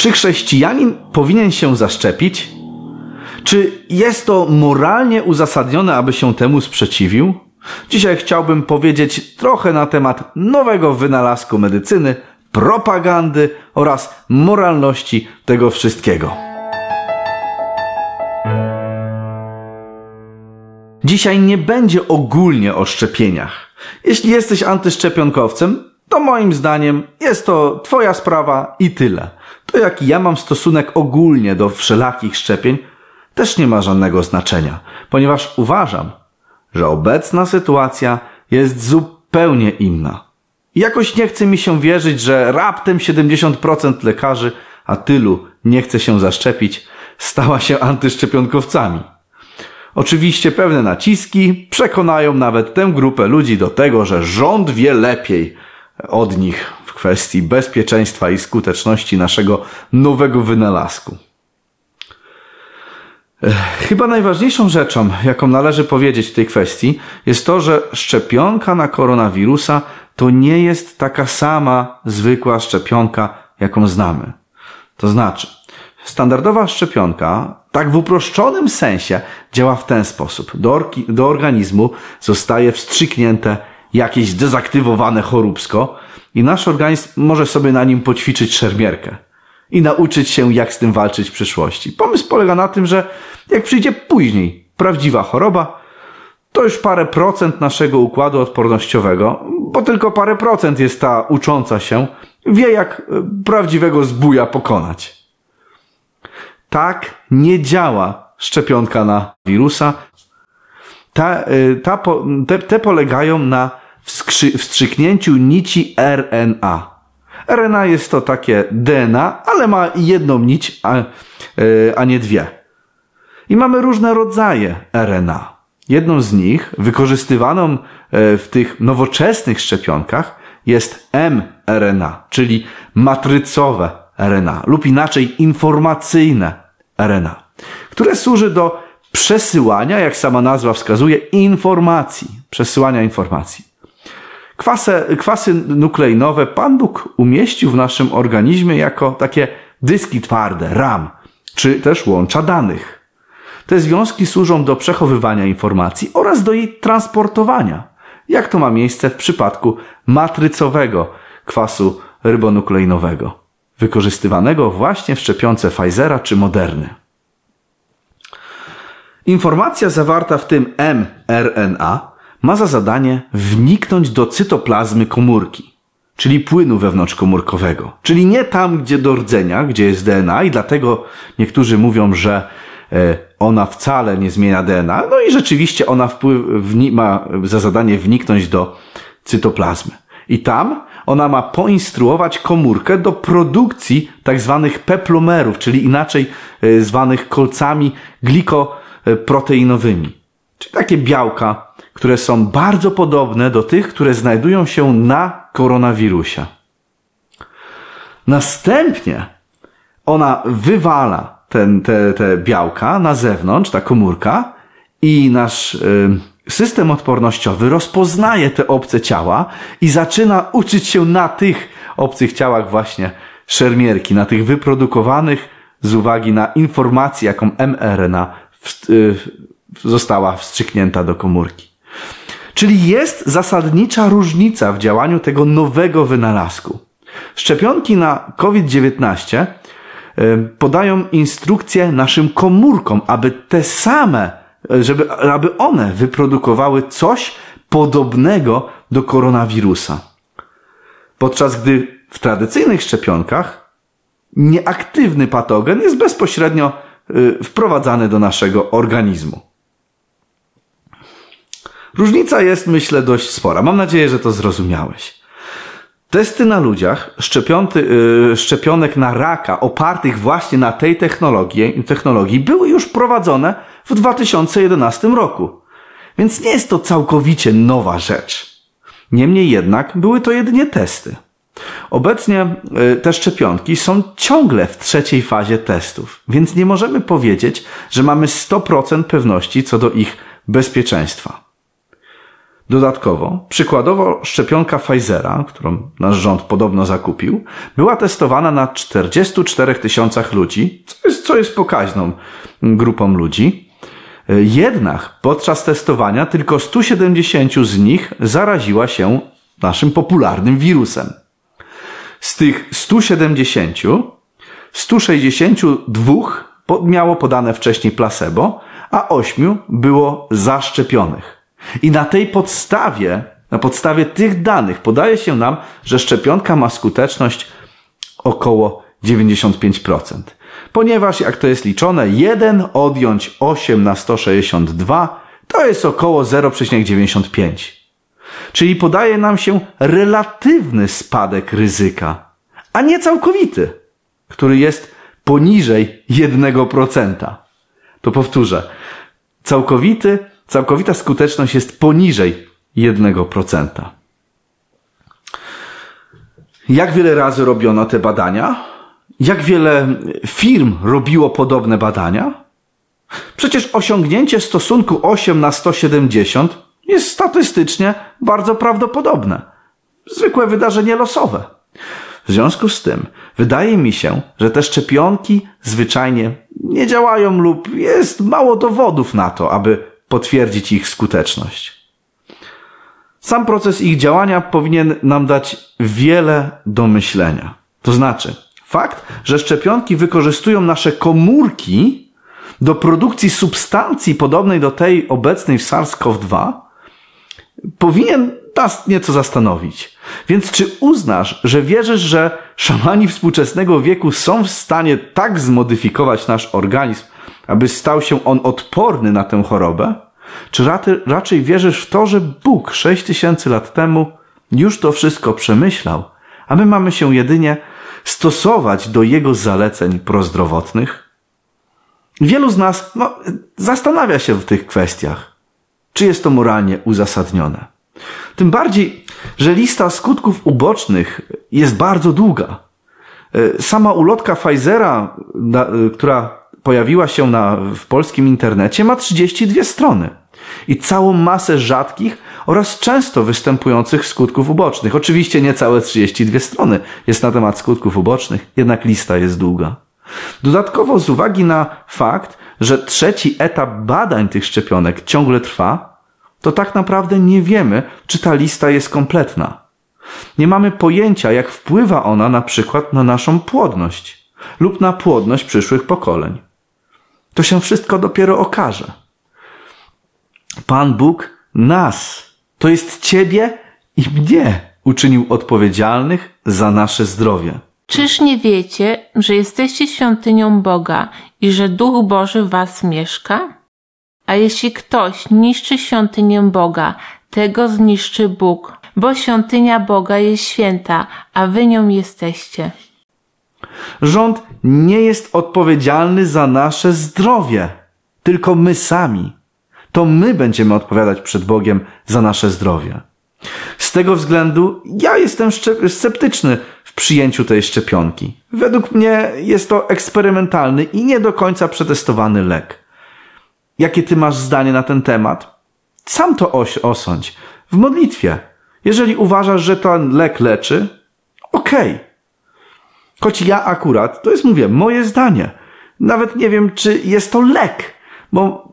Czy chrześcijanin powinien się zaszczepić? Czy jest to moralnie uzasadnione, aby się temu sprzeciwił? Dzisiaj chciałbym powiedzieć trochę na temat nowego wynalazku medycyny, propagandy oraz moralności tego wszystkiego. Dzisiaj nie będzie ogólnie o szczepieniach. Jeśli jesteś antyszczepionkowcem, to moim zdaniem jest to Twoja sprawa i tyle. To jaki ja mam stosunek ogólnie do wszelakich szczepień, też nie ma żadnego znaczenia, ponieważ uważam, że obecna sytuacja jest zupełnie inna. Jakoś nie chce mi się wierzyć, że raptem 70% lekarzy, a tylu nie chce się zaszczepić, stała się antyszczepionkowcami. Oczywiście pewne naciski przekonają nawet tę grupę ludzi do tego, że rząd wie lepiej od nich w kwestii bezpieczeństwa i skuteczności naszego nowego wynalazku. Chyba najważniejszą rzeczą, jaką należy powiedzieć w tej kwestii, jest to, że szczepionka na koronawirusa to nie jest taka sama zwykła szczepionka, jaką znamy. To znaczy, standardowa szczepionka, tak w uproszczonym sensie, działa w ten sposób. Do, do organizmu zostaje wstrzyknięte jakieś dezaktywowane choróbsko i nasz organizm może sobie na nim poćwiczyć szermierkę i nauczyć się, jak z tym walczyć w przyszłości. Pomysł polega na tym, że jak przyjdzie później prawdziwa choroba, to już parę procent naszego układu odpornościowego, bo tylko parę procent jest ta ucząca się, wie jak e, prawdziwego zbuja pokonać. Tak nie działa szczepionka na wirusa. Ta, e, ta, te, te polegają na wstrzyknięciu nici RNA. RNA jest to takie DNA, ale ma jedną nić, a, e, a nie dwie. I mamy różne rodzaje RNA. Jedną z nich, wykorzystywaną e, w tych nowoczesnych szczepionkach, jest mRNA, czyli matrycowe RNA, lub inaczej informacyjne RNA, które służy do przesyłania, jak sama nazwa wskazuje, informacji, przesyłania informacji. Kwasy, kwasy nukleinowe Pan Bóg umieścił w naszym organizmie jako takie dyski twarde, RAM, czy też łącza danych. Te związki służą do przechowywania informacji oraz do jej transportowania, jak to ma miejsce w przypadku matrycowego kwasu rybonukleinowego, wykorzystywanego właśnie w szczepionce Pfizera czy Moderny. Informacja zawarta w tym mRNA ma za zadanie wniknąć do cytoplazmy komórki, czyli płynu wewnątrzkomórkowego. Czyli nie tam, gdzie do rdzenia, gdzie jest DNA i dlatego niektórzy mówią, że e, ona wcale nie zmienia DNA. No i rzeczywiście ona wpływ, ma za zadanie wniknąć do cytoplazmy. I tam ona ma poinstruować komórkę do produkcji tak zwanych peplomerów, czyli inaczej e, zwanych kolcami glikoproteinowymi. Czyli takie białka, które są bardzo podobne do tych, które znajdują się na koronawirusie. Następnie ona wywala ten, te, te białka na zewnątrz, ta komórka, i nasz y, system odpornościowy rozpoznaje te obce ciała i zaczyna uczyć się na tych obcych ciałach właśnie szermierki, na tych wyprodukowanych z uwagi na informację, jaką mRNA y, została wstrzyknięta do komórki. Czyli jest zasadnicza różnica w działaniu tego nowego wynalazku. Szczepionki na COVID-19 e, podają instrukcje naszym komórkom, aby te same, e, żeby, aby one wyprodukowały coś podobnego do koronawirusa. Podczas gdy w tradycyjnych szczepionkach nieaktywny patogen jest bezpośrednio e, wprowadzany do naszego organizmu. Różnica jest, myślę, dość spora. Mam nadzieję, że to zrozumiałeś. Testy na ludziach, yy, szczepionek na raka opartych właśnie na tej technologii, technologii były już prowadzone w 2011 roku. Więc nie jest to całkowicie nowa rzecz. Niemniej jednak były to jedynie testy. Obecnie yy, te szczepionki są ciągle w trzeciej fazie testów, więc nie możemy powiedzieć, że mamy 100% pewności co do ich bezpieczeństwa. Dodatkowo, przykładowo szczepionka Pfizera, którą nasz rząd podobno zakupił, była testowana na 44 tysiącach ludzi, co jest, co jest pokaźną grupą ludzi. Jednak podczas testowania tylko 170 z nich zaraziła się naszym popularnym wirusem. Z tych 170, 162 miało podane wcześniej placebo, a 8 było zaszczepionych. I na tej podstawie, na podstawie tych danych podaje się nam, że szczepionka ma skuteczność około 95%. Ponieważ jak to jest liczone, 1 odjąć 8 na 162 to jest około 0,95. Czyli podaje nam się relatywny spadek ryzyka, a nie całkowity, który jest poniżej 1%. To powtórzę. Całkowity całkowita skuteczność jest poniżej 1%. Jak wiele razy robiono te badania? Jak wiele firm robiło podobne badania? Przecież osiągnięcie stosunku 8 na 170 jest statystycznie bardzo prawdopodobne. Zwykłe wydarzenie losowe. W związku z tym wydaje mi się, że te szczepionki zwyczajnie nie działają lub jest mało dowodów na to, aby potwierdzić ich skuteczność. Sam proces ich działania powinien nam dać wiele do myślenia. To znaczy, fakt, że szczepionki wykorzystują nasze komórki do produkcji substancji podobnej do tej obecnej w SARS-CoV-2, powinien nas nieco zastanowić. Więc czy uznasz, że wierzysz, że szamani współczesnego wieku są w stanie tak zmodyfikować nasz organizm, aby stał się on odporny na tę chorobę? Czy raczej wierzysz w to, że Bóg sześć tysięcy lat temu już to wszystko przemyślał, a my mamy się jedynie stosować do Jego zaleceń prozdrowotnych? Wielu z nas no, zastanawia się w tych kwestiach. Czy jest to moralnie uzasadnione? Tym bardziej, że lista skutków ubocznych jest bardzo długa. E, sama ulotka Pfizera, która pojawiła się na, w polskim internecie, ma 32 strony i całą masę rzadkich oraz często występujących skutków ubocznych. Oczywiście nie całe 32 strony jest na temat skutków ubocznych, jednak lista jest długa. Dodatkowo z uwagi na fakt, że trzeci etap badań tych szczepionek ciągle trwa, to tak naprawdę nie wiemy, czy ta lista jest kompletna. Nie mamy pojęcia, jak wpływa ona na przykład na naszą płodność lub na płodność przyszłych pokoleń. To się wszystko dopiero okaże. Pan Bóg nas, to jest Ciebie i mnie, uczynił odpowiedzialnych za nasze zdrowie. Czyż nie wiecie, że jesteście świątynią Boga i że Duch Boży was mieszka? A jeśli ktoś niszczy świątynię Boga, tego zniszczy Bóg, bo świątynia Boga jest święta, a wy nią jesteście. Rząd nie jest odpowiedzialny za nasze zdrowie, tylko my sami. To my będziemy odpowiadać przed Bogiem za nasze zdrowie. Z tego względu ja jestem sceptyczny w przyjęciu tej szczepionki. Według mnie jest to eksperymentalny i nie do końca przetestowany lek. Jakie ty masz zdanie na ten temat? Sam to oś osądź. W modlitwie. Jeżeli uważasz, że ten lek leczy, okej. Okay. Choć ja akurat, to jest mówię, moje zdanie. Nawet nie wiem, czy jest to lek, bo,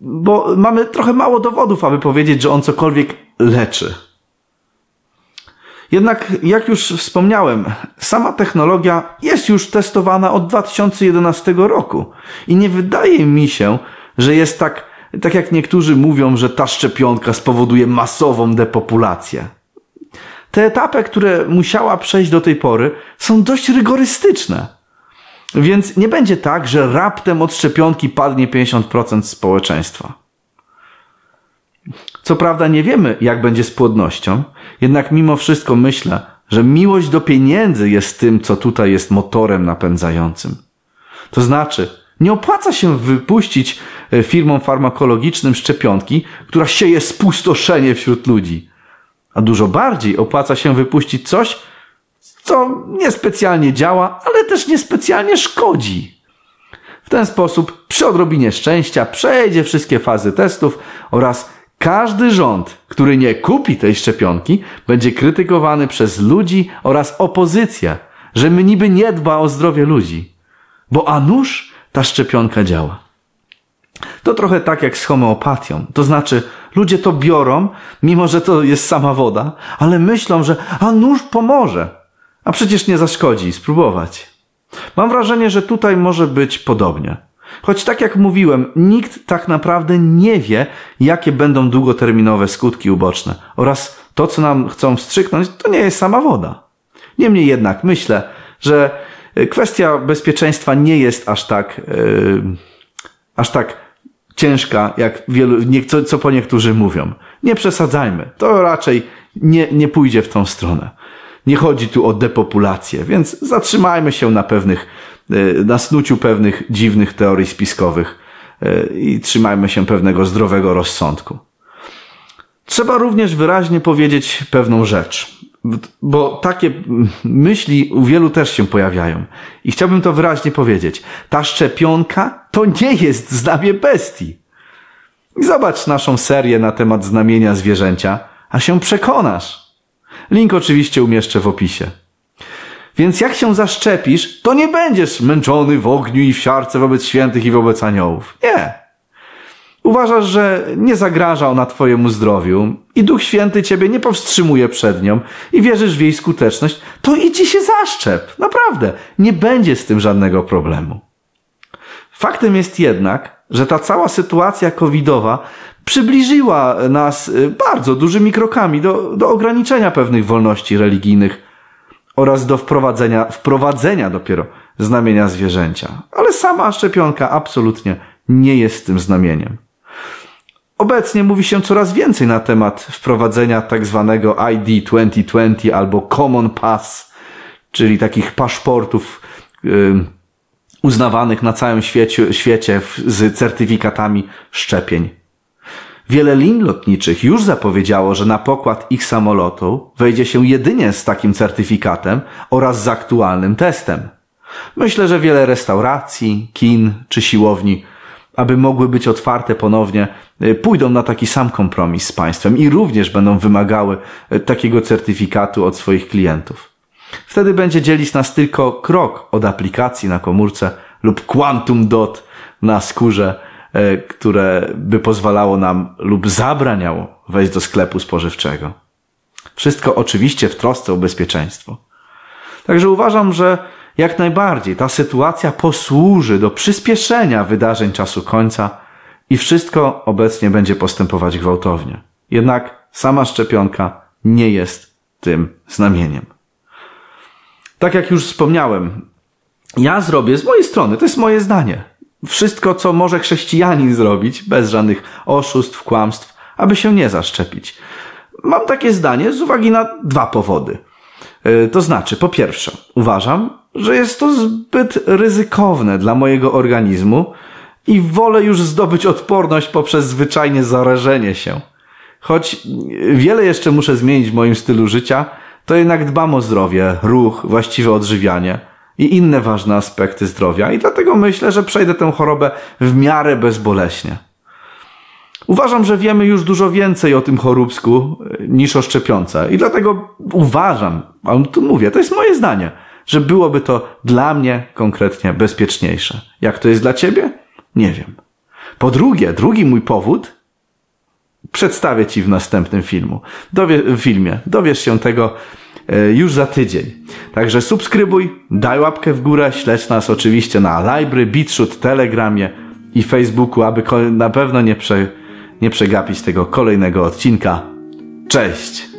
bo mamy trochę mało dowodów, aby powiedzieć, że on cokolwiek leczy. Jednak, jak już wspomniałem, sama technologia jest już testowana od 2011 roku i nie wydaje mi się, że jest tak, tak jak niektórzy mówią, że ta szczepionka spowoduje masową depopulację. Te etapy, które musiała przejść do tej pory, są dość rygorystyczne. Więc nie będzie tak, że raptem od szczepionki padnie 50% społeczeństwa. Co prawda nie wiemy, jak będzie z płodnością, jednak mimo wszystko myślę, że miłość do pieniędzy jest tym, co tutaj jest motorem napędzającym. To znaczy, nie opłaca się wypuścić firmom farmakologicznym szczepionki, która sieje spustoszenie wśród ludzi. A dużo bardziej opłaca się wypuścić coś, co niespecjalnie działa, ale też niespecjalnie szkodzi. W ten sposób, przy odrobinie szczęścia, przejdzie wszystkie fazy testów oraz Każdy rząd, który nie kupi tej szczepionki, będzie krytykowany przez ludzi oraz opozycję, że my niby nie dba o zdrowie ludzi. Bo a nuż ta szczepionka działa. To trochę tak jak z homeopatią. To znaczy, ludzie to biorą, mimo że to jest sama woda, ale myślą, że a nuż pomoże. A przecież nie zaszkodzi spróbować. Mam wrażenie, że tutaj może być podobnie. Choć tak jak mówiłem, nikt tak naprawdę nie wie, jakie będą długoterminowe skutki uboczne oraz to, co nam chcą wstrzyknąć, to nie jest sama woda. Niemniej jednak myślę, że kwestia bezpieczeństwa nie jest aż tak, yy, aż tak ciężka, jak wielu, nie, co, co po niektórzy mówią. Nie przesadzajmy. To raczej nie, nie pójdzie w tą stronę. Nie chodzi tu o depopulację, więc zatrzymajmy się na pewnych, e, na snuciu pewnych dziwnych teorii spiskowych e, i trzymajmy się pewnego zdrowego rozsądku. Trzeba również wyraźnie powiedzieć pewną rzecz, bo takie myśli u wielu też się pojawiają. I chciałbym to wyraźnie powiedzieć. Ta szczepionka to nie jest znamie bestii. Zobacz naszą serię na temat znamienia zwierzęcia, a się przekonasz. Link oczywiście umieszczę w opisie. Więc jak się zaszczepisz, to nie będziesz męczony w ogniu i w siarce wobec świętych i wobec aniołów. Nie. Uważasz, że nie zagraża ona Twojemu zdrowiu i Duch Święty Ciebie nie powstrzymuje przed nią i wierzysz w jej skuteczność, to idź się zaszczep. Naprawdę. Nie będzie z tym żadnego problemu. Faktem jest jednak, że ta cała sytuacja covidowa przybliżyła nas y, bardzo dużymi krokami do, do ograniczenia pewnych wolności religijnych oraz do wprowadzenia, wprowadzenia dopiero znamienia zwierzęcia. Ale sama szczepionka absolutnie nie jest tym znamieniem. Obecnie mówi się coraz więcej na temat wprowadzenia tak zwanego ID 2020 albo Common Pass, czyli takich paszportów yy, uznawanych na całym świecie, świecie z certyfikatami szczepień. Wiele lin lotniczych już zapowiedziało, że na pokład ich samolotu wejdzie się jedynie z takim certyfikatem oraz z aktualnym testem. Myślę, że wiele restauracji, kin czy siłowni, aby mogły być otwarte ponownie, y, pójdą na taki sam kompromis z państwem i również będą wymagały y, takiego certyfikatu od swoich klientów. Wtedy będzie dzielić nas tylko krok od aplikacji na komórce lub quantum dot na skórze, e, które by pozwalało nam lub zabraniało wejść do sklepu spożywczego. Wszystko oczywiście w trosce o bezpieczeństwo. Także uważam, że jak najbardziej ta sytuacja posłuży do przyspieszenia wydarzeń czasu końca i wszystko obecnie będzie postępować gwałtownie. Jednak sama szczepionka nie jest tym znamieniem. Tak jak już wspomniałem, ja zrobię z mojej strony, to jest moje zdanie. Wszystko, co może chrześcijanin zrobić, bez żadnych oszustw, kłamstw, aby się nie zaszczepić. Mam takie zdanie z uwagi na dwa powody. E, to znaczy, po pierwsze, uważam, że jest to zbyt ryzykowne dla mojego organizmu i wolę już zdobyć odporność poprzez zwyczajnie zarażenie się. Choć wiele jeszcze muszę zmienić w moim stylu życia, to jednak dbam o zdrowie, ruch, właściwe odżywianie i inne ważne aspekty zdrowia i dlatego myślę, że przejdę tę chorobę w miarę bezboleśnie. Uważam, że wiemy już dużo więcej o tym choróbsku e, niż o szczepionce i dlatego uważam, ale tu mówię, to jest moje zdanie, że byłoby to dla mnie konkretnie bezpieczniejsze. Jak to jest dla ciebie? Nie wiem. Po drugie, drugi mój powód przedstawię ci w następnym filmu. Dowie, filmie. Dowiesz się tego e, już za tydzień. Także subskrybuj, daj łapkę w górę, śledź nas oczywiście na Library, Beatshoot, Telegramie i Facebooku, aby na pewno nie, prze, nie przegapić tego kolejnego odcinka. Cześć!